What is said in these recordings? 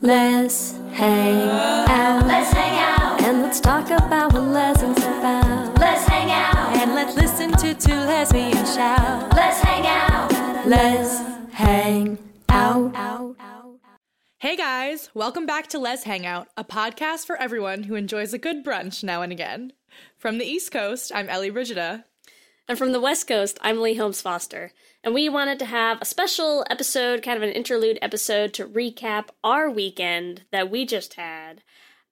Let's hang out. Let's hang out. And let's talk about what lessons about. Let's hang out. And let's listen to two lesbians shout. Let's hang out. Let's hang out. Hey guys, welcome back to Lez Hang Out, a podcast for everyone who enjoys a good brunch now and again. From the East Coast, I'm Ellie Brigida. And from the West Coast, I'm Leigh Holmes Foster. And we wanted to have a special episode, kind of an interlude episode, to recap our weekend that we just had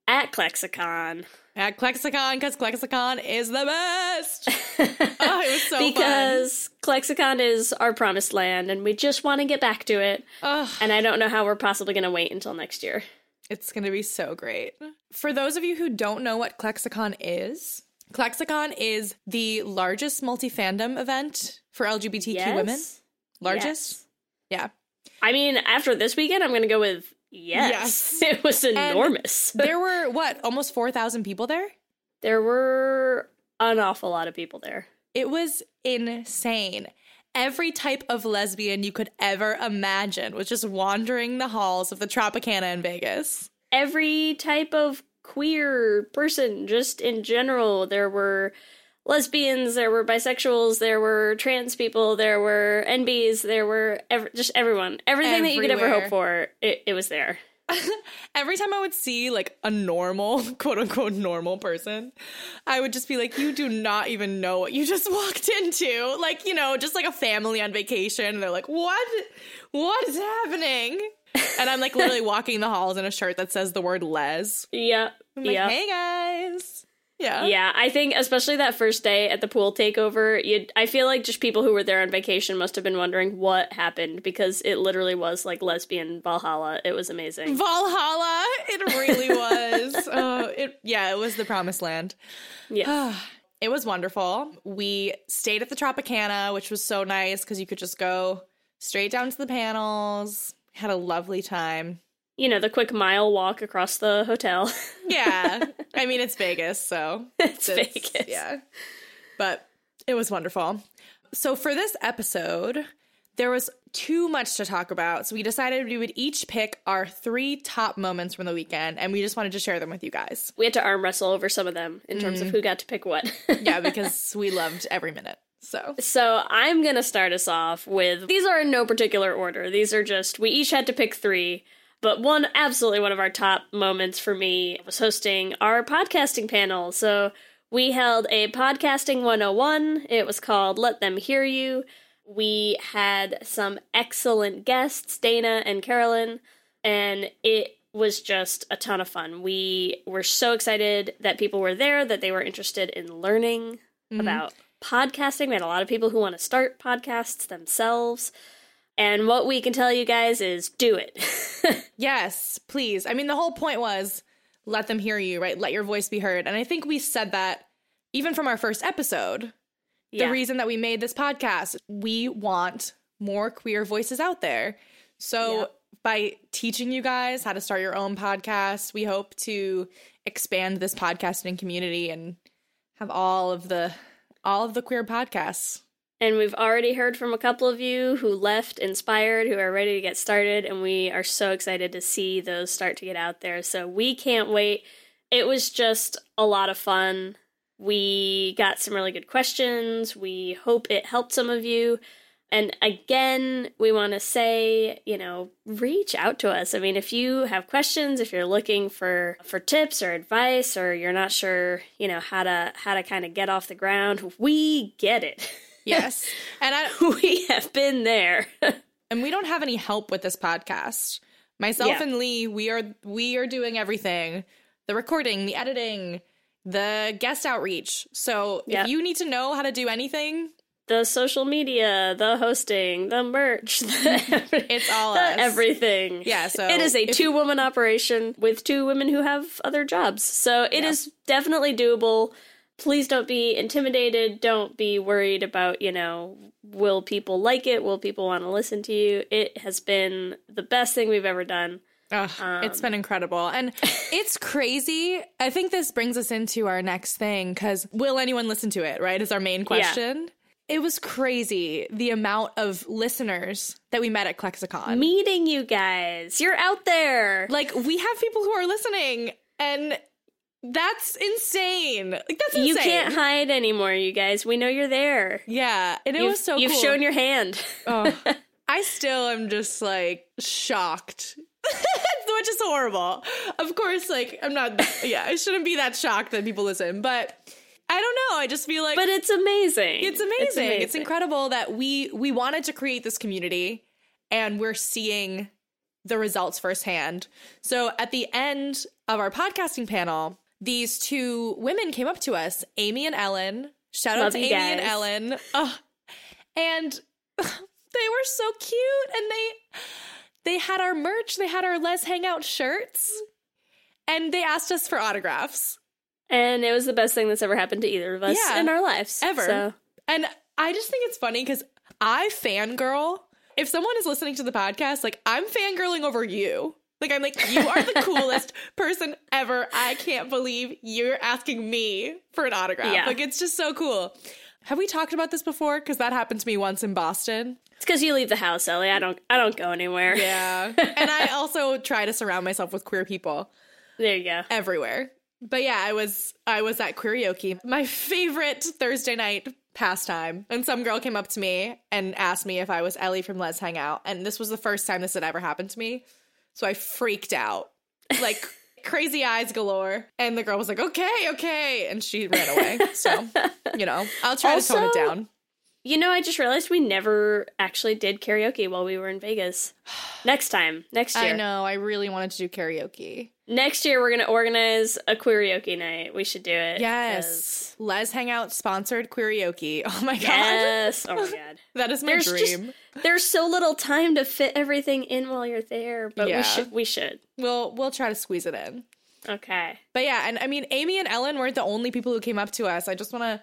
at Clexacon. At Clexacon, because Clexacon is the best. oh, it was so because Clexacon is our promised land, and we just want to get back to it. Ugh. And I don't know how we're possibly going to wait until next year. It's going to be so great. For those of you who don't know what Clexacon is, Clexacon is the largest multi fandom event for LGBTQ Yes? women. Largest? Yeah. I mean, after this weekend, I'm going to go with yes. Yes. It was enormous. There were, what, almost 4,000 people there? there were an awful lot of people there. It was insane. Every type of lesbian you could ever imagine was just wandering the halls of the Tropicana in Vegas. every type of queer person, just in general. There were lesbians, there were bisexuals, there were trans people, there were NBs, there were ev- just everyone. Everything that you could ever hope for, it, it was there. Every time I would see like a normal, quote unquote, normal person, I would just be like, you do not even know what you just walked into. Like, you know, just like a family on vacation. And they're like, what? What is happening? And I'm like literally walking the halls in a shirt that says the word les. Yeah. I'm like, yeah. hey guys. Yeah. Yeah, I think especially that first day at the pool takeover, you I feel like just people who were there on vacation must have been wondering what happened because it literally was like lesbian Valhalla. It was amazing. Valhalla. It really was. oh, it yeah, it was the promised land. Yeah. It was wonderful. We stayed at the Tropicana, which was so nice because you could just go straight down to the panels. Had a lovely time. you know, the quick mile walk across the hotel. Yeah. I mean, it's Vegas, so it's Vegas. Yeah. But it was wonderful. So for this episode, there was too much to talk about. So we decided we would each pick our three top moments from the weekend, and we just wanted to share them with you guys. We had to arm wrestle over some of them in terms of mm. who got to pick what. Yeah, because we loved every minute. So So I'm gonna start us off with these are in no particular order. These are just we each had to pick three. But one absolutely one of our top moments for me was hosting our podcasting panel. So we held a podcasting 101. It was called Let Them Hear You. We had some excellent guests, Dana and Carolyn, and it was just a ton of fun. We were so excited that people were there, that they were interested in learning mm-hmm. about podcasting. We had a lot of people who want to start podcasts themselves. And what we can tell you guys is do it. Yes, please. I mean, the whole point was let them hear you, right? Let your voice be heard. And I think we said that even from our first episode. Yeah. The reason that we made this podcast, we want more queer voices out there. So Yep. by teaching you guys how to start your own podcast, we hope to expand this podcasting community and have all of the all of the queer podcasts. And we've already heard from a couple of you who left inspired, who are ready to get started, and we are so excited to see those start to get out there. So we can't wait. It was just a lot of fun. We got some really good questions. We hope it helped some of you. And again, we want to say, you know, reach out to us. I mean, if you have questions, if you're looking for for tips or advice or you're not sure, you know, how to how to kind of get off the ground, we get it. Yes. and I we have been there. and we don't have any help with this podcast. Myself Yeah. and Leigh, we are we are doing everything. The recording, the editing, the guest outreach. So Yeah. if you need to know how to do anything, the social media, the hosting, the merch, the, It's all the us. everything. Yeah, so it is a two woman operation with two women who have other jobs. So it is definitely doable. Please don't be intimidated. Don't be worried about, you know, will people like it? Will people want to listen to you? It has been the best thing we've ever done. Ugh, Um, it's been incredible. And it's crazy. I think this brings us into our next thing because will anyone listen to it, right? Is our main question. It was crazy the amount of listeners that we met at Clexacon. Meeting you guys. You're out there. like, we have people who are listening, and that's insane. Like, that's insane. You can't hide anymore, you guys. We know you're there. Yeah, and it You've, was so you've cool. shown your hand. Oh, I still am just like shocked. Which is horrible. Of course, like I'm not yeah, I shouldn't be that shocked that people listen, but I don't know. I just feel like But it's amazing. it's amazing. It's, incredible that we we wanted to create this community and we're seeing the results firsthand. So at the end of our podcasting panel, these two women came up to us, Amy and Ellen. Shout out to Amy and. Ellen. Ugh. and they were so cute and they they had our merch, they had our Lez Hang Out shirts. And they asked us for autographs. And it was the best thing that's ever happened to either of us Yeah. in our lives. ever. So, And I just think it's funny because I fangirl. If someone is listening to the podcast, like I'm fangirling over you. Like I'm like, you are the coolest person ever. I can't believe you're asking me for an autograph. Yeah. Like it's just so cool. Have we talked about this before? Because that happened to me once in Boston. it's because you leave the house, Ellie. I don't. I don't go anywhere. Yeah. and I also try to surround myself with queer people There you go. everywhere. But yeah, I was I was at karaoke, my favorite Thursday night pastime. And some girl came up to me and asked me if I was Ellie from Let's Hang Out, and this was the first time this had ever happened to me. So I freaked out, like crazy eyes galore. And the girl was like, "Okay, okay," and she ran away. So you know, I'll try to tone it down. You know, I just realized we never actually did karaoke while we were in Vegas. Next time, next year. I know. I really wanted to do karaoke. Next year, we're gonna organize a karaoke night. We should do it. Yes, Lez Hang Out sponsored karaoke. Oh my god, Yes. Oh my god. that is my There's dream. just there's so little time to fit everything in while you're there, but Yeah. we should. We should. We'll we'll try to squeeze it in. Okay. But yeah, and I mean, Amy and Ellen weren't the only people who came up to us. I just want to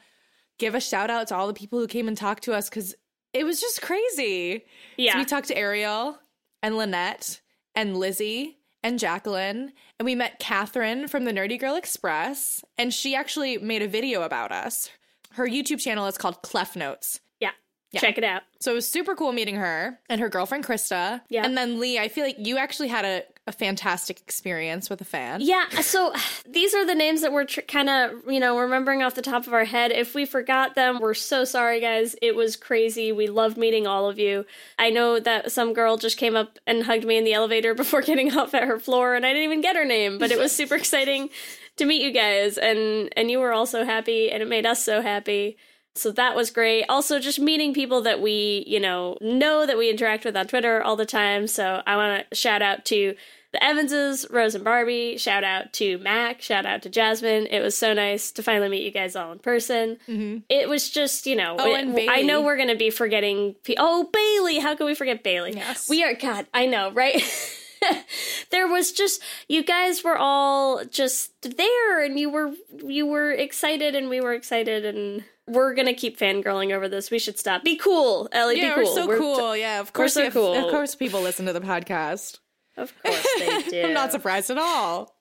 give a shout out to all the people who came and talked to us because it was just crazy. Yeah. So we talked to Ariel and Lynette and Lizzie and Jacqueline, and we met Catherine from the Nerdy Girl Express, and she actually made a video about us. Her YouTube channel is called Clef Notes. yeah. Yeah. Check it out. So it was super cool meeting her and her girlfriend Krista. Yeah. And then Leigh, I feel like you actually had a, a fantastic experience with a fan. Yeah, so these are the names that we're tr- kind of, you know, remembering off the top of our head. If we forgot them, we're so sorry, guys. It was crazy. We loved meeting all of you. I know that some girl just came up and hugged me in the elevator before getting off at her floor, and I didn't even get her name, but it was super exciting to meet you guys, and and you were all so happy, and it made us so happy. So that was great. Also, just meeting people that we, you know, know that we interact with on Twitter all the time. So I want to shout out to the Evanses, Rose and Barbie. Shout out to Mac. Shout out to Jasmine. It was so nice to finally meet you guys all in person. Mm-hmm. It was just, you know, Oh, it- I know we're going to be forgetting. Pe- oh, Bailey. How can we forget Bailey? Yes. We are, God, I know, right? there was just you guys were all just there and you were you were excited and we were excited and we're gonna keep fangirling over this we should stop be cool ellie Yeah, be we're cool so cool. yeah, of course. so we have- cool. Of course, people listen to the podcast. of course they do I'm not surprised at all.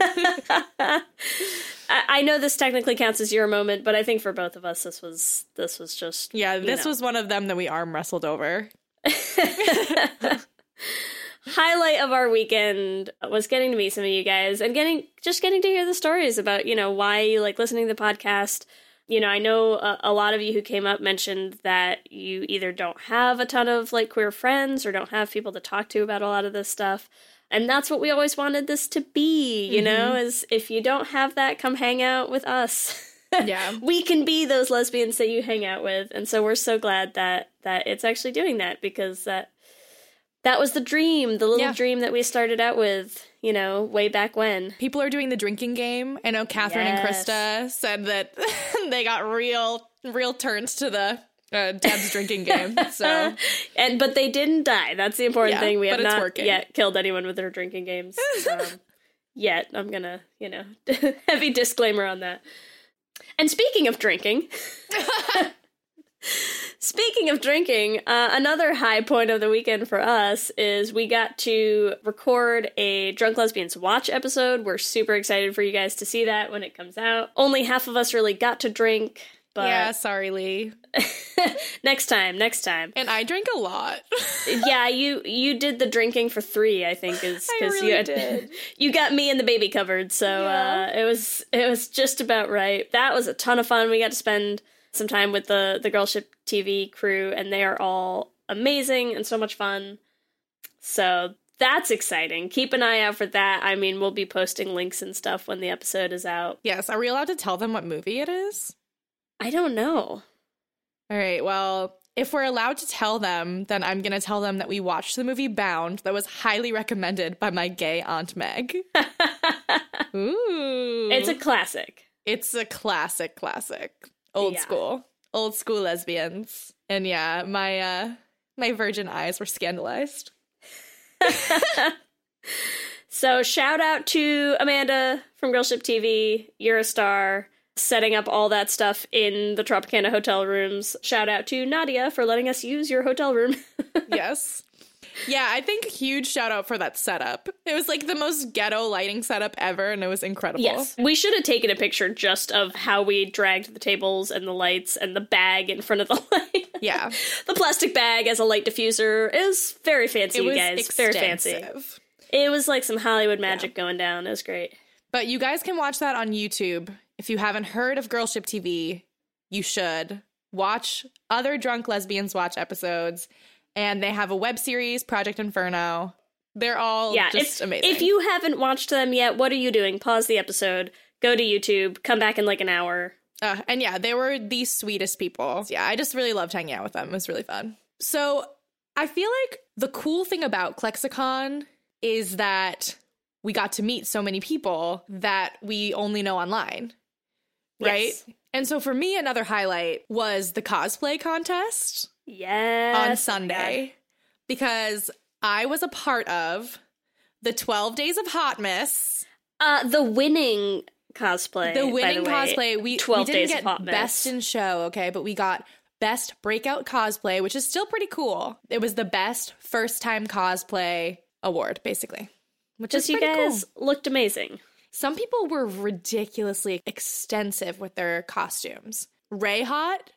I, I know this technically counts as your moment, but I think for both of us, this was this was just Yeah, this know. was one of them that we arm wrestled over. highlight of our weekend was getting to meet some of you guys and getting just getting to hear the stories about you know why you like listening to the podcast you know i know a, a lot of you who came up mentioned that you either don't have a ton of like queer friends or don't have people to talk to about a lot of this stuff. And that's what we always wanted this to be you know mm-hmm. is if you don't have that come hang out with us. Yeah. we can be those lesbians that you hang out with. And so we're so glad that that it's actually doing that because that that was the dream the little Yeah. dream that we started out with you know way back when People are doing the drinking game. I know Catherine and Krista said that they got real, real turns to the uh, Deb's drinking game. So and but they didn't die that's the important Yeah, thing we have not working. yet killed anyone with their drinking games um, yet i'm gonna you know heavy disclaimer on that and speaking of drinking Speaking of drinking, uh, another high point of the weekend for us is we got to record a Drunk Lesbians Watch episode. We're super excited for you guys to see that when it comes out. Only half of us really got to drink, but yeah, sorry, Leigh. next time, next time. And I drink a lot. yeah, you you did the drinking for three. I think is because really you had, did. you got me and the baby covered. So uh, it was it was just about right. That was a ton of fun. We got to spend some time with the the Girlship TV crew, and they are all amazing and so much fun. So that's exciting. Keep an eye out for that. I mean, we'll be posting links and stuff when the episode is out. yes, are we allowed to tell them what movie it is? I don't know. All right, well, if we're allowed to tell them, then I'm going to tell them that we watched the movie Bound that was highly recommended by my gay Aunt Meg. Ooh. It's a classic. It's a classic, classic. Old Yeah. school. Old school lesbians. And yeah, my uh my virgin eyes were scandalized. So shout out to Amanda from Girlship TV. You're a star. Setting up all that stuff in the Tropicana hotel rooms. Shout out to Nadia for letting us use your hotel room. yes. Yeah, I think huge shout out for that setup. It was like the most ghetto lighting setup ever and it was incredible. yes. We should have taken a picture just of how we dragged the tables and the lights and the bag in front of the light. Yeah. the plastic bag as a light diffuser is very fancy, It you guys. Very fancy. It was like some Hollywood magic going down. It was great. But you guys can watch that on YouTube. If you haven't heard of Girlship TV, you should watch other drunk lesbians watch episodes. And they have a web series, Project Inferno. They're all yeah, just if, amazing. If you haven't watched them yet, what are you doing? Pause the episode, go to YouTube, come back in like an hour. Uh, and yeah, they were the sweetest people. Yeah, I just really loved hanging out with them. It was really fun. So I feel like the cool thing about Clexacon is that we got to meet so many people that we only know online. Right? Yes. And so for me, another highlight was the cosplay contest Yes. on Sunday because I was a part of the 12 Days of Haughtmas. Uh, the winning cosplay. the winning way. cosplay we, we 12 didn't Days get of Haughtmas. best in show okay but we got best breakout cosplay which is still pretty cool it was the best first time cosplay award basically which is Just you guys cool. looked amazing. some people were ridiculously extensive with their costumes Rey Haught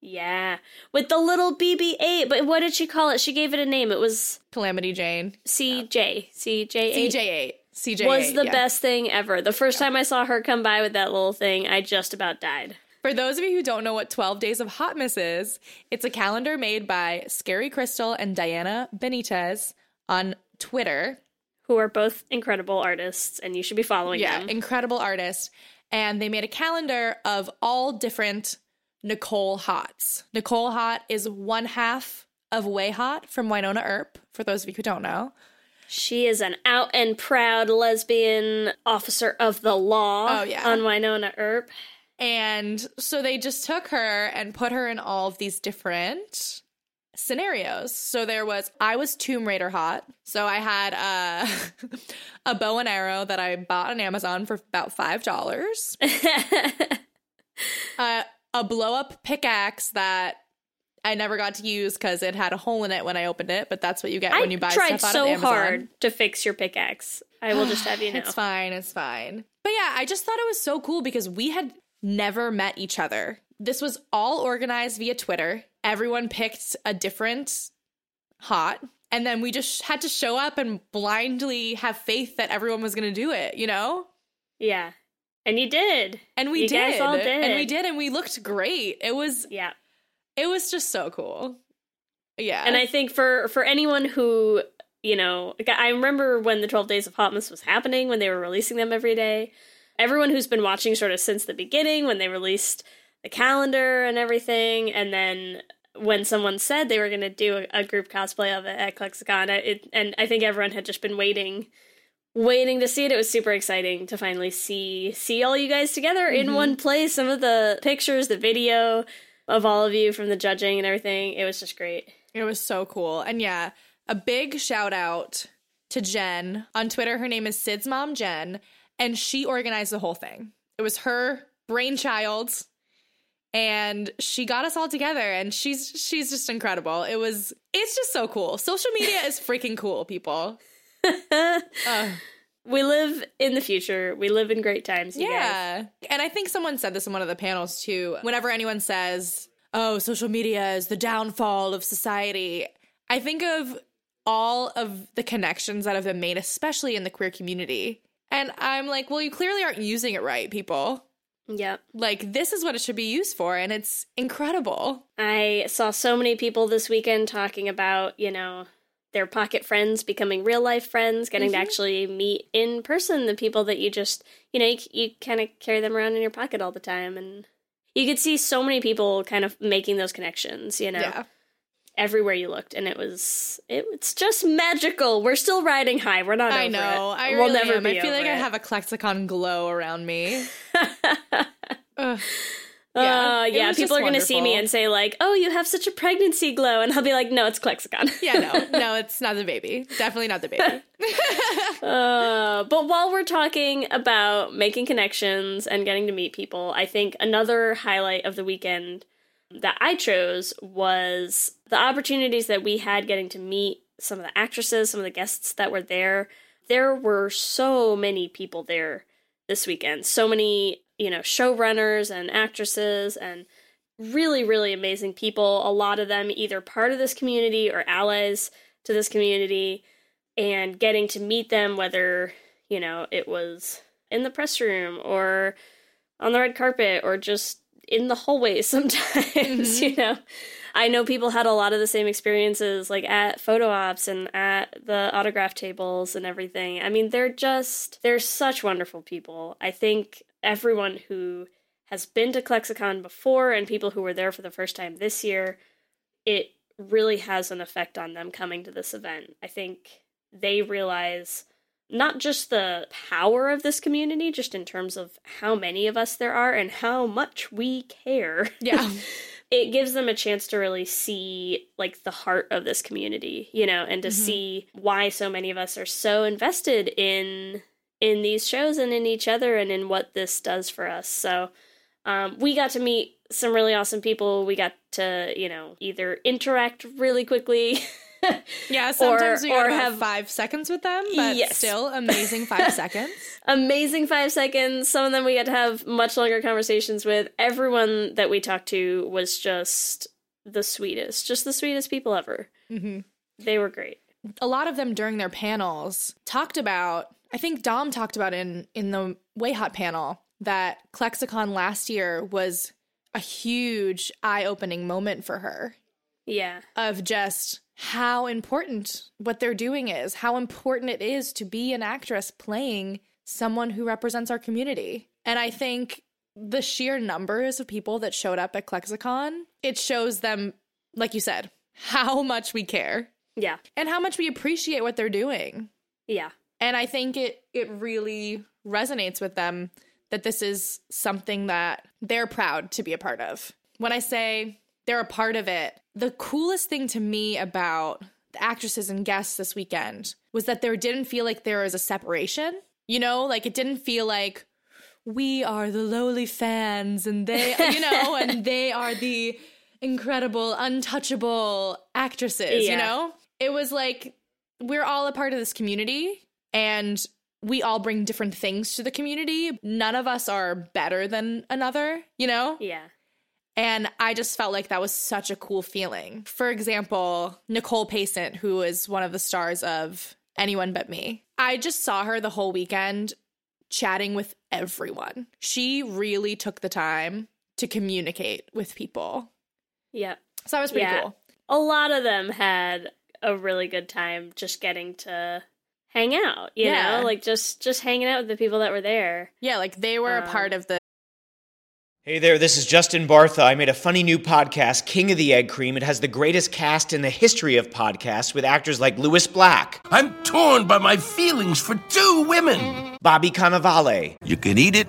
Yeah. With the little BB 8. But what did she call it? She gave it a name. It was calamity jane CJ. CJ8. cj8 cj8 was the yeah. best thing ever. The first time I saw her come by with that little thing, I just about died. For those of you who don't know what 12 Days of Haughtmas is, it's a calendar made by Scary Crystal and Diana Benitez on Twitter. Who are both incredible artists, and you should be following Yeah, them. incredible artists. And they made a calendar of all different Nicole Haught. Nicole Haught is one half of Way Hot from Wynonna Earp, for those of you who don't know. She is an out and proud lesbian officer of the law Oh, yeah. on Wynonna Earp. And so they just took her and put her in all of these different scenarios. So there was I was Tomb Raider Haught. So I had a a bow and arrow that I bought on Amazon for about five dollars. uh, a blow up pickaxe that I never got to use because it had a hole in it when I opened it, but that's what you get I when you buy stuff out so of Amazon. hard to fix your pickaxe. I will just have you know. It's fine, it's fine. But yeah, I just thought it was so cool because we had never met each other. This was all organized via Twitter. Everyone picked a different Haught, and then we just had to show up and blindly have faith that everyone was going to do it, you know? Yeah. And you did. And we You did. guys all And we did. did and we looked great. It was Yeah. it was just so cool. Yeah. And I think for for anyone who, you know, I remember when the 12 Days of Haughtmas was happening when they were releasing them every day. Everyone who's been watching sort of since the beginning when they released the calendar and everything and then when someone said they were going to do a, a group cosplay of it at Clexacon, it, and I think everyone had just been waiting waiting to see it. It was super exciting to finally see see all you guys together in mm-hmm. one place. Some of the pictures, the video of all of you from the judging and everything. It was just great. It was so cool. And yeah, a big shout out to Jen. On Twitter, her name is Sid's mom, Jen, and she organized the whole thing. It was her brainchild. And she got us all together and she's she's just incredible. It was it's just so cool. Social media is freaking cool, people. Ugh. We live in the future. We live in great times, you guys. Yeah. And I think someone said this in one of the panels too. Whenever anyone says, oh, social media is the downfall of society, I think of all of the connections that have been made, especially in the queer community. And I'm like, well, you clearly aren't using it right, people. Yep. Like, this is what it should be used for, and it's incredible. I saw so many people this weekend talking about, you know, their pocket friends becoming real life friends, getting to mm-hmm. actually meet in person the people that you just, you know, you, you kind of carry them around in your pocket all the time. And you could see so many people kind of making those connections, you know, Yeah. everywhere you looked. And it was, it, it's just magical. We're still riding high. We're not I over know. it. I we'll really never am. be I feel like over I have a Clexacon glow around me. Ugh. Uh, yeah, people are going to see me and say like, "Oh, you have such a pregnancy glow," and I'll be like, "No, it's Clexacon." Yeah, no, no, it's not the baby. Definitely not the baby. Uh, but while we're talking about making connections and getting to meet people, I think another highlight of the weekend that I chose was the opportunities that we had getting to meet some of the actresses, some of the guests that were there. There were so many people there this weekend. So many, you know, showrunners and actresses and really, really amazing people. A lot of them either part of this community or allies to this community and getting to meet them, whether, you know, it was in the press room or on the red carpet or just in the hallways sometimes, mm-hmm. you know. I know people had a lot of the same experiences like at photo ops and at the autograph tables and everything. I mean, they're just they're such wonderful people. I think everyone who has been to Clexacon before and people who were there for the first time this year, it really has an effect on them coming to this event. I think they realize not just the power of this community, just in terms of how many of us there are and how much we care. Yeah. it gives them a chance to really see like the heart of this community, you know, and to mm-hmm. see why so many of us are so invested in in these shows and in each other and in what this does for us. So um, we got to meet some really awesome people. We got to, you know, either interact really quickly. Yeah, sometimes Or- we or have- five seconds with them, but Yes. still amazing five seconds. amazing five seconds. Some of them we got to have much longer conversations with. Everyone that we talked to was just the sweetest, just the sweetest people ever. Mhm. They were great. A lot of them during their panels talked about. I think Dom talked about in in the WayHaught panel that Clexacon last year was a huge eye opening moment for her Yeah. of just how important what they're doing is, how important it is to be an actress playing someone who represents our community. And I think the sheer numbers of people that showed up at Clexacon, it shows them, like you said, how much we care Yeah. and how much we appreciate what they're doing. Yeah. And I think it it really resonates with them that this is something that they're proud to be a part of. When I say they're a part of it, the coolest thing to me about the actresses and guests this weekend was that there didn't feel like there was a separation. You know, like it didn't feel like we are the lowly fans and they, you know, and they are the incredible, untouchable actresses, you know? It was like we're all a part of this community and we all bring different things to the community. None of us are better than another, you know? Yeah. And I just felt like that was such a cool feeling. For example, Nicole Pacent, who is one of the stars of Anyone But Me. I just saw her the whole weekend chatting with everyone. She really took the time to communicate with people. Yeah. So that was pretty Yeah. cool. A lot of them had a really good time just getting to hang out, you Yeah. know? Like just just hanging out with the people that were there. Yeah, like they were a Um, part of the Hey there, this is Justin Bartha. I made a funny new podcast, King of the Egg Cream. It has the greatest cast in the history of podcasts with actors like Lewis Black, I'm torn by my feelings for two women. Bobby Cannavale, You can eat it,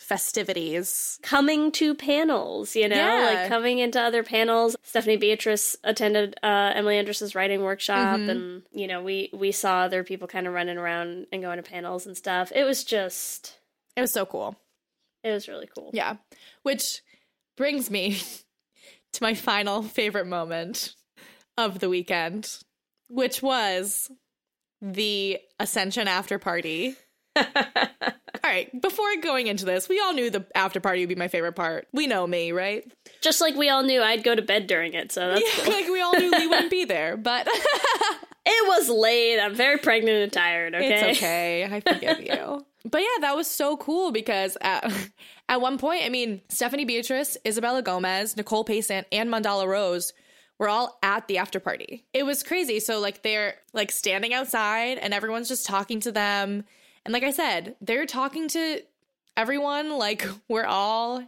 festivities. Coming to panels, you know, Yeah. like coming into other panels. Stephanie Beatriz attended uh, Emily Andras's writing workshop, Mm-hmm. and you know, we we saw other people kind of running around and going to panels and stuff. It was just, It was so cool. it was really cool. Yeah. Which brings me to my final favorite moment of the weekend, which was the Ascension after party. right, before going into this, we all knew the after party would be my favorite part. We know me, right? Just like we all knew I'd go to bed during it, so that's Yeah, cool. like we all knew we wouldn't be there, but It was late. I'm very pregnant and tired. Okay. It's okay. I forgive you. But yeah, that was so cool because at, at one point, I mean, Stephanie Beatriz, Isabella Gomez, Nicole Pacent, and Mandahla Rose were all at the after party. It was crazy. So like they're like standing outside and everyone's just talking to them. And like I said, they're talking to everyone like we're all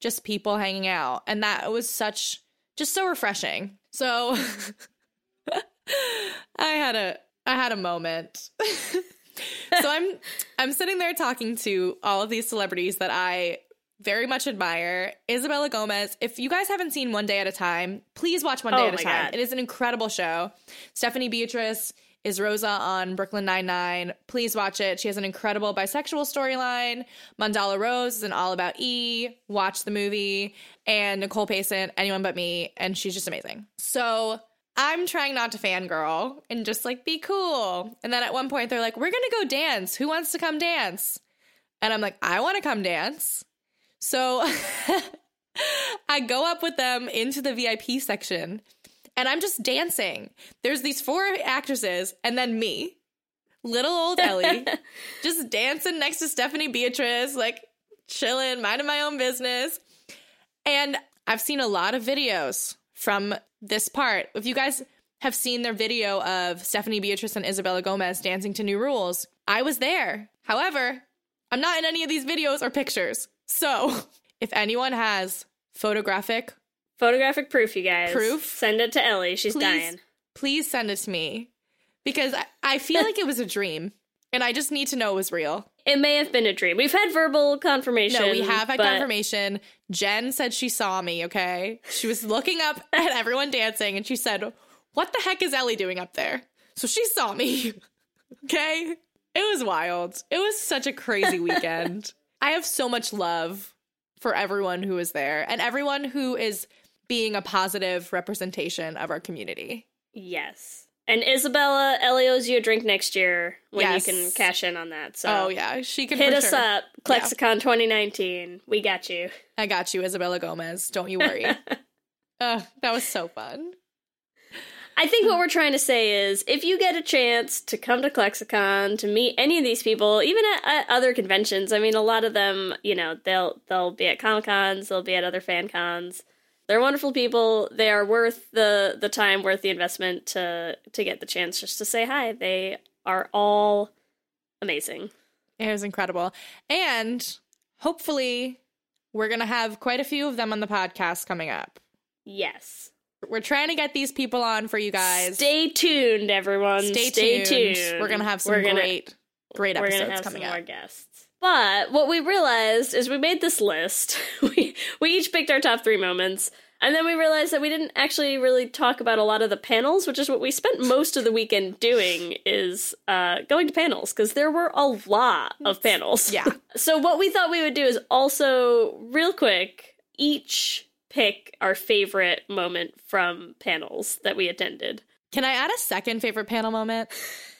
just people hanging out. And that was such just so refreshing. So I had a I had a moment. so I'm I'm sitting there talking to all of these celebrities that I very much admire. Isabella Gomez. If you guys haven't seen One Day at a Time, please watch One Day Oh at a Time. God. It is an incredible show. Stephanie Beatriz is Rosa on Brooklyn Nine Nine. Please watch it. She has an incredible bisexual storyline. Mandahla Rose is an All About E. Watch the movie. And Nicole Pacent, Anyone But Me, and she's just amazing. So I'm trying not to fangirl and just like be cool. And then at one point they're like, "We're gonna go dance. Who wants to come dance?" And I'm like, "I want to come dance." So I go up with them into the VIP section and I'm just dancing. There's these four actresses and then me, little old Ellie, just dancing next to Stephanie Beatriz, like chilling, minding my own business. And I've seen a lot of videos from this part. If you guys have seen their video of Stephanie Beatriz and Isabella Gomez dancing to New Rules, I was there. However, I'm not in any of these videos or pictures. So if anyone has photographic, Photographic proof, you guys. Proof? Send it to Ellie. She's please, dying. please send it to me because I, I feel like it was a dream and I just need to know it was real. It may have been a dream. We've had verbal confirmation. No, we have had but confirmation. Jen said she saw me, okay? She was looking up at everyone dancing and she said, What the heck is Ellie doing up there? So she saw me, okay? It was wild. It was such a crazy weekend. I have so much love for everyone who was there and everyone who is being a positive representation of our community. Yes. And Isabella, Ellie owes you a drink next year when Yes. you can cash in on that. So oh, yeah. She can hit us sure. up. Clexacon 2019. We got you. I got you, Isabella Gomez. Don't you worry. uh, that was so fun. I think what we're trying to say is if you get a chance to come to Clexacon to meet any of these people, even at, at other conventions, I mean a lot of them, you know, they'll they'll be at Comic Cons, they'll be at other fan cons. They're wonderful people. They are worth the the time, worth the investment to to get the chance just to say hi. They are all amazing. It was incredible. And hopefully, we're going to have quite a few of them on the podcast coming up. Yes. We're trying to get these people on for you guys. Stay tuned, everyone. Stay, Stay tuned. tuned. We're going to have some We're gonna- great, great We're episodes gonna have coming some up. more guests. But what we realized is we made this list. we we each picked our top three moments, and then we realized that we didn't actually really talk about a lot of the panels, which is what we spent most of the weekend doing. Is uh, going to panels because there were a lot of panels. Yeah. so what we thought we would do is also real quick each pick our favorite moment from panels that we attended. Can I add a second favorite panel moment?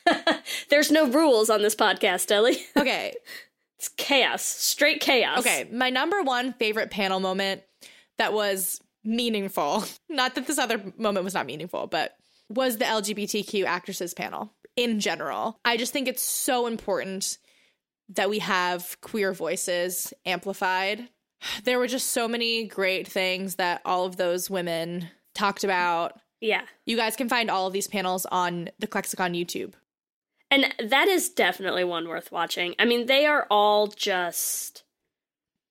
There's no rules on this podcast, Ellie. Okay. It's chaos, straight chaos. Okay, my number one favorite panel moment that was meaningful, not that this other moment was not meaningful, but was the LGBTQ actresses panel in general. I just think it's so important that we have queer voices amplified. There were just so many great things that all of those women talked about. Yeah. You guys can find all of these panels on the Clexacon YouTube. And that is definitely one worth watching. I mean, they are all just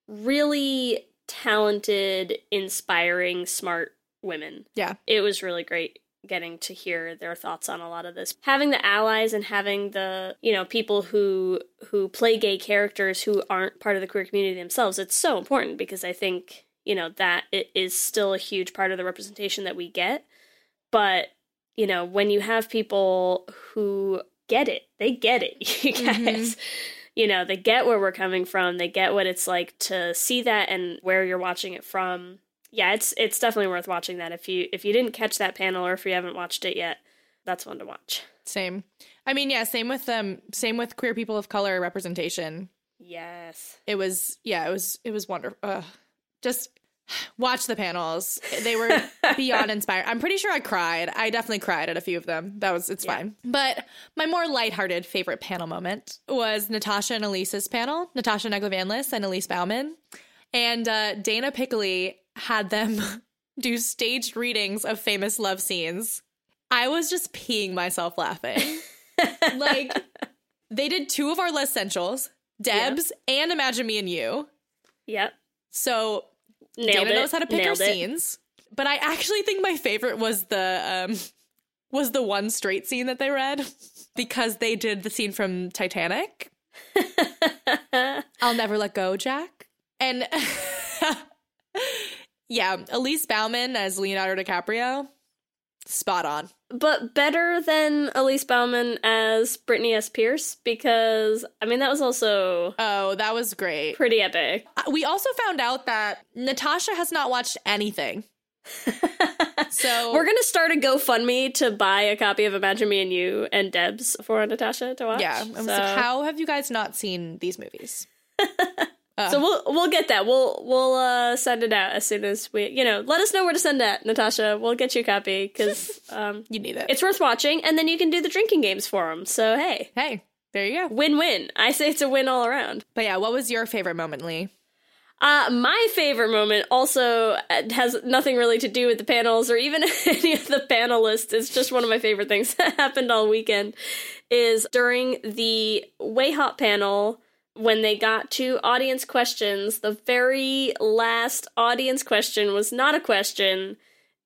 really talented, inspiring, smart women. Yeah. It was really great getting to hear their thoughts on a lot of this. Having the allies and having the, you know, people who who play gay characters who aren't part of the queer community themselves, it's so important because I think, you know, that it is still a huge part of the representation that we get. But, you know, when you have people who get it, they get it, you guys. You know, they get where we're coming from. They get what it's like to see that and where you're watching it from. Yeah, it's it's definitely worth watching that if you if you didn't catch that panel or if you haven't watched it yet. That's one to watch. Same. I mean, yeah, same with um same with queer people of color representation. Yes. It was yeah, it was it was wonderful. Ugh. Just watch the panels. They were beyond inspired. I'm pretty sure I cried. I definitely cried at a few of them. That was it's fine. But my more lighthearted favorite panel moment was Natasha and Elise's panel. Natasha Negovanlis and Elise Bauman. And uh, Dana Piccoli had them do staged readings of famous love scenes. I was just peeing myself laughing. like they did two of our less essentials, Debs and Imagine Me and You. Yep. So Nailed Dana it. knows how to pick Nailed her it. scenes. But I actually think my favorite was the um was the one straight scene that they read because they did the scene from Titanic. I'll never let go, Jack. And yeah, Elise Bauman as Leonardo DiCaprio, spot on. But better than Elise Bauman as Brittany S. Pierce because I mean that was also Oh, that was great. pretty epic. Uh, We also found out that Natasha has not watched anything. so We're gonna start a GoFundMe to buy a copy of Imagine Me and You and Debs for Natasha to watch. yeah, so, like, how have you guys not seen these movies? so we'll we'll get that. We'll we'll uh, send it out as soon as we you know let us know where to send that, Natasha. We'll get you a copy because um, You need it. it's worth watching, and then you can do the drinking games for them. So hey, hey, there you go. win win. I say it's a win all around. But yeah, what was your favorite moment, Leigh? Uh, my favorite moment also uh, has nothing really to do with the panels or even any of the panelists. It's just one of my favorite things that happened all weekend. Is during the WayHaught panel when they got to audience questions, the very last audience question was not a question.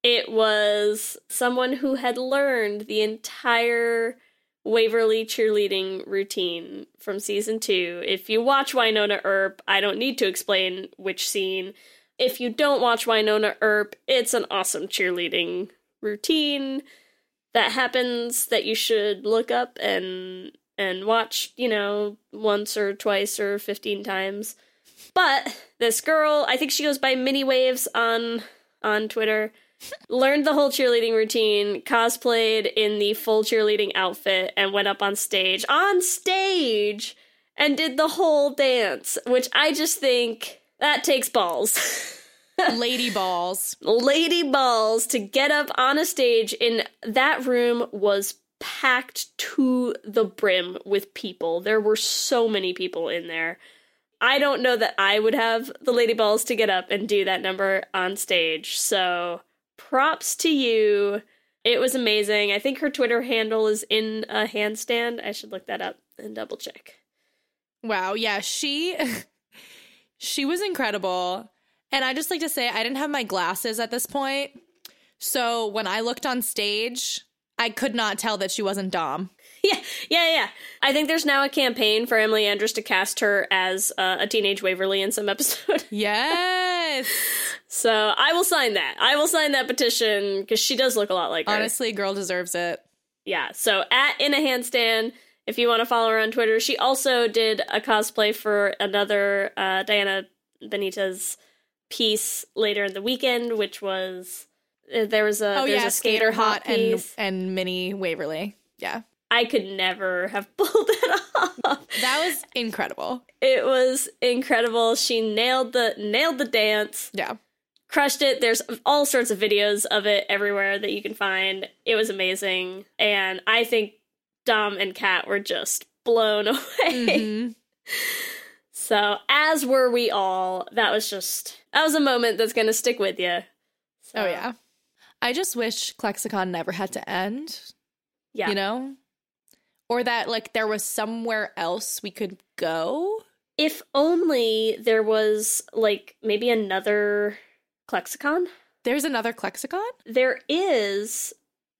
It was someone who had learned the entire Waverly cheerleading routine from season two. If you watch Wynonna Earp, I don't need to explain which scene. If you don't watch Wynonna Earp, it's an awesome cheerleading routine that happens that you should look up and and watch, you know, once or twice or 15 times. But this girl, I think she goes by Mini Waves on on Twitter, learned the whole cheerleading routine, cosplayed in the full cheerleading outfit, and went up on stage, on stage, and did the whole dance, which I just think that takes balls. Lady balls. Lady balls to get up on a stage in that room was packed to the brim with people. There were so many people in there. I don't know that I would have the lady balls to get up and do that number on stage. So props to you. It was amazing. I think her Twitter handle is in a handstand. I should look that up and double check. Wow, yeah, she she was incredible. And I just like to say I didn't have my glasses at this point. So when I looked on stage, I could not tell that she wasn't Dom. Yeah, yeah, yeah. I think there's now a campaign for Emily Andras to cast her as uh, a teenage Waverly in some episode. Yes. so I will sign that. I will sign that petition because she does look a lot like her. Honestly, girl deserves it. Yeah. So at in a handstand, if you want to follow her on Twitter, she also did a cosplay for another uh, Diana Benitez piece later in the weekend, which was there was a oh there's yeah, a skater Haught and and mini Waverly. Yeah. I could never have pulled it off. That was incredible. It was incredible. She nailed the nailed the dance. Yeah. Crushed it. There's all sorts of videos of it everywhere that you can find. It was amazing. And I think Dom and Kat were just blown away. Mhm. So, as were we all. That was just that was a moment that's going to stick with you. Oh yeah. I just wish Clexacon never had to end. Yeah. You know? Or that like there was somewhere else we could go. If only there was like maybe another Clexacon. There's another Clexacon? There is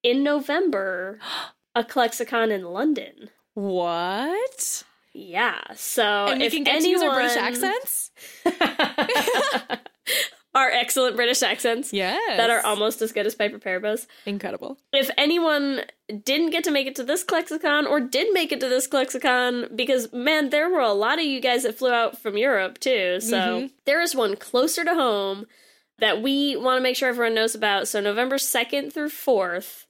in November a Clexacon in London. What? Yeah. So and if can get to use our British accents? our excellent British accents. Yes. That are almost as good as Piper Perabo's. incredible. If anyone didn't get to make it to this Clexacon or did make it to this Clexacon, because man, there were a lot of you guys that flew out from Europe too. So Mhm. there is one closer to home that we want to make sure everyone knows about. So November 2nd through 4th,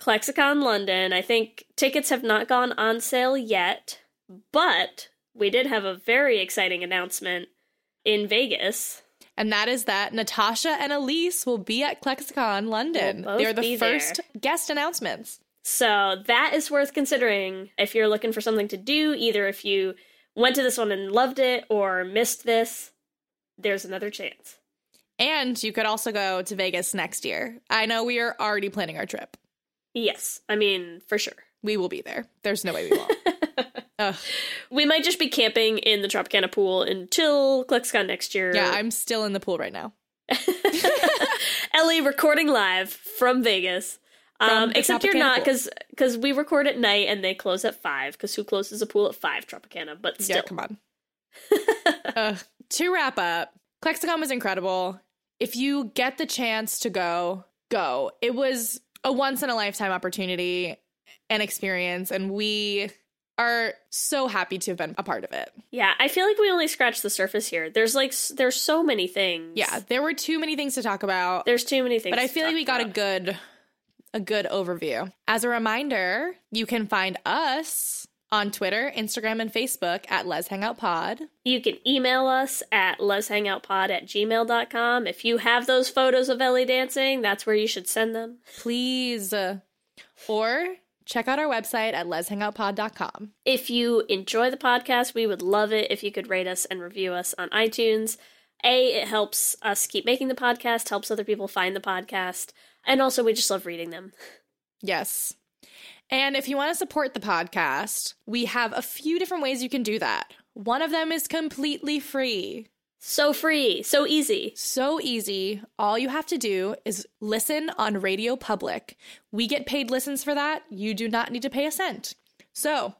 Clexacon London. I think tickets have not gone on sale yet, but we did have a very exciting announcement in Vegas. And that is that Natasha and Elise will be at Clexacon London. They're the be there. first guest announcements. So that is worth considering if you're looking for something to do, either if you went to this one and loved it or missed this, there's another chance. And you could also go to Vegas next year. I know we are already planning our trip. Yes, I mean, for sure. We will be there. There's no way we won't. Ugh. We might just be camping in the Tropicana pool until ClicksCon next year. Yeah, I'm still in the pool right now. Ellie recording live from Vegas. Um, except you're not because because we record at night and they close at five. Because who closes a pool at five? Tropicana, but still, Yeah, come on. Ugh. To wrap up, Clexacon was incredible. If you get the chance to go, go. It was a once in a lifetime opportunity and experience, and we are so happy to have been a part of it. Yeah, I feel like we only scratched the surface here. There's like there's so many things. Yeah, there were too many things to talk about. There's too many things. but I feel like we got a good a good overview. As a reminder, you can find us on Twitter, Instagram, and Facebook at Lez Hang Out Pod. You can email us at lezhangoutpod at gmail.com. If you have those photos of Ellie dancing, that's where you should send them. Please. Or check out our website at lezhangoutpod.com. If you enjoy the podcast, we would love it if you could rate us and review us on iTunes. A, it helps us keep making the podcast, helps other people find the podcast, and also we just love reading them. Yes. And if you want to support the podcast, we have a few different ways you can do that. One of them is completely free. So free, so easy. So easy. All you have to do is listen on Radio Public. We get paid listens for that. You do not need to pay a cent. So,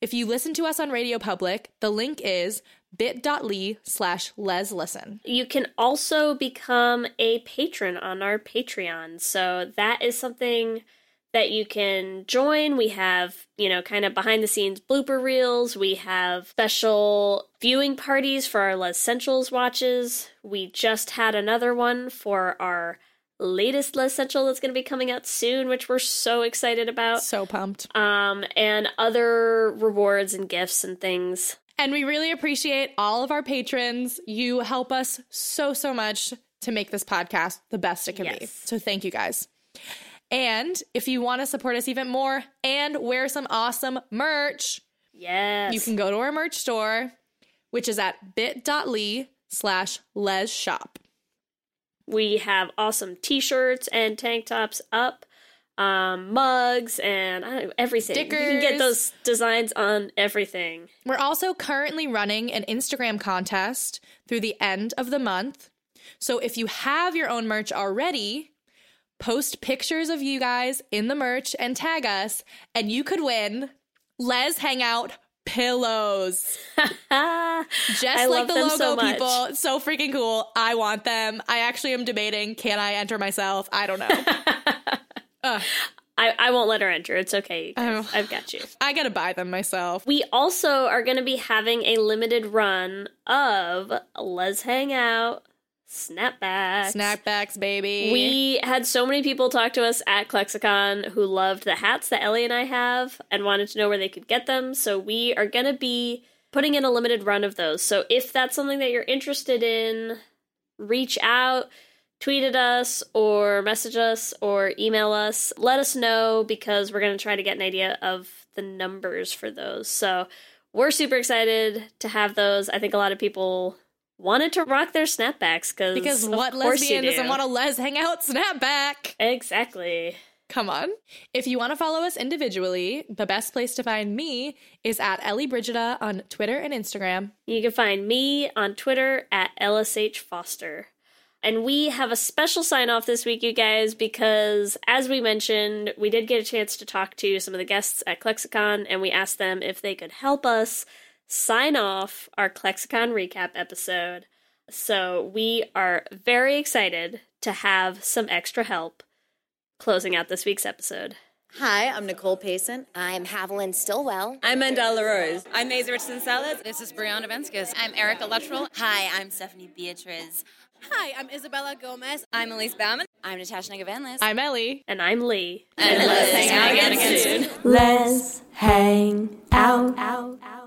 if you listen to us on Radio Public, the link is bit.ly slash lez listen. You can also become a patron on our Patreon. So that is something that you can join. We have, you know, kind of behind the scenes blooper reels. We have special viewing parties for our Lez Essentials watches. We just had another one for our latest Lez Essential that's going to be coming out soon, which we're so excited about. So pumped. Um, and other rewards and gifts and things. And we really appreciate all of our patrons. You help us so, so much to make this podcast the best it can be. So thank you guys. And if you want to support us even more and wear some awesome merch, Yes. you can go to our merch store. which is at bit.ly slash lez shop. We have awesome t-shirts and tank tops up, um, mugs, and I don't know, everything. You can get those designs on everything. We're also currently running an Instagram contest through the end of the month. So if you have your own merch already, post pictures of you guys in the merch and tag us, and you could win Lez Hang Out pillows. Just I like the logo so people. So freaking cool. I want them. I actually am debating can I enter myself? I don't know. I, I won't let her enter. It's okay. Oh. I've got you. I gotta buy them myself. We also are going to be having a limited run of Lez Hang Out snapbacks. Snapbacks, baby. We had so many people talk to us at Clexacon who loved the hats that Ellie and I have and wanted to know where they could get them. So we are going to be putting in a limited run of those. So if that's something that you're interested in, reach out, tweet at us, or message us, or email us. Let us know because we're going to try to get an idea of the numbers for those. So we're super excited to have those. I think a lot of people wanted to rock their snapbacks because Because what lesbian doesn't want a Lez Hang Out snapback? Exactly. Come on. If you want to follow us individually, the best place to find me is at Ellie Brigida on Twitter and Instagram. You can find me on Twitter at LSH Foster. And we have a special sign off this week, you guys, because as we mentioned, we did get a chance to talk to some of the guests at Clexacon, and we asked them if they could help us sign off our Clexacon recap episode. So we are very excited to have some extra help closing out this week's episode. Hi, I'm Nicole Pacent. I'm Haviland Stillwell. I'm Mandahla Rose. I'm Maisie Richardson Sellers. This is Brianna Venskus. I'm Erica Luttrell. Hi, I'm Stephanie Beatriz. Hi, I'm Isabella Gomez. I'm Elise Bauman. I'm Natasha Negovanlis. I'm Ellie. And I'm Leigh. And, let's hang out again soon. Let's hang out. out, out.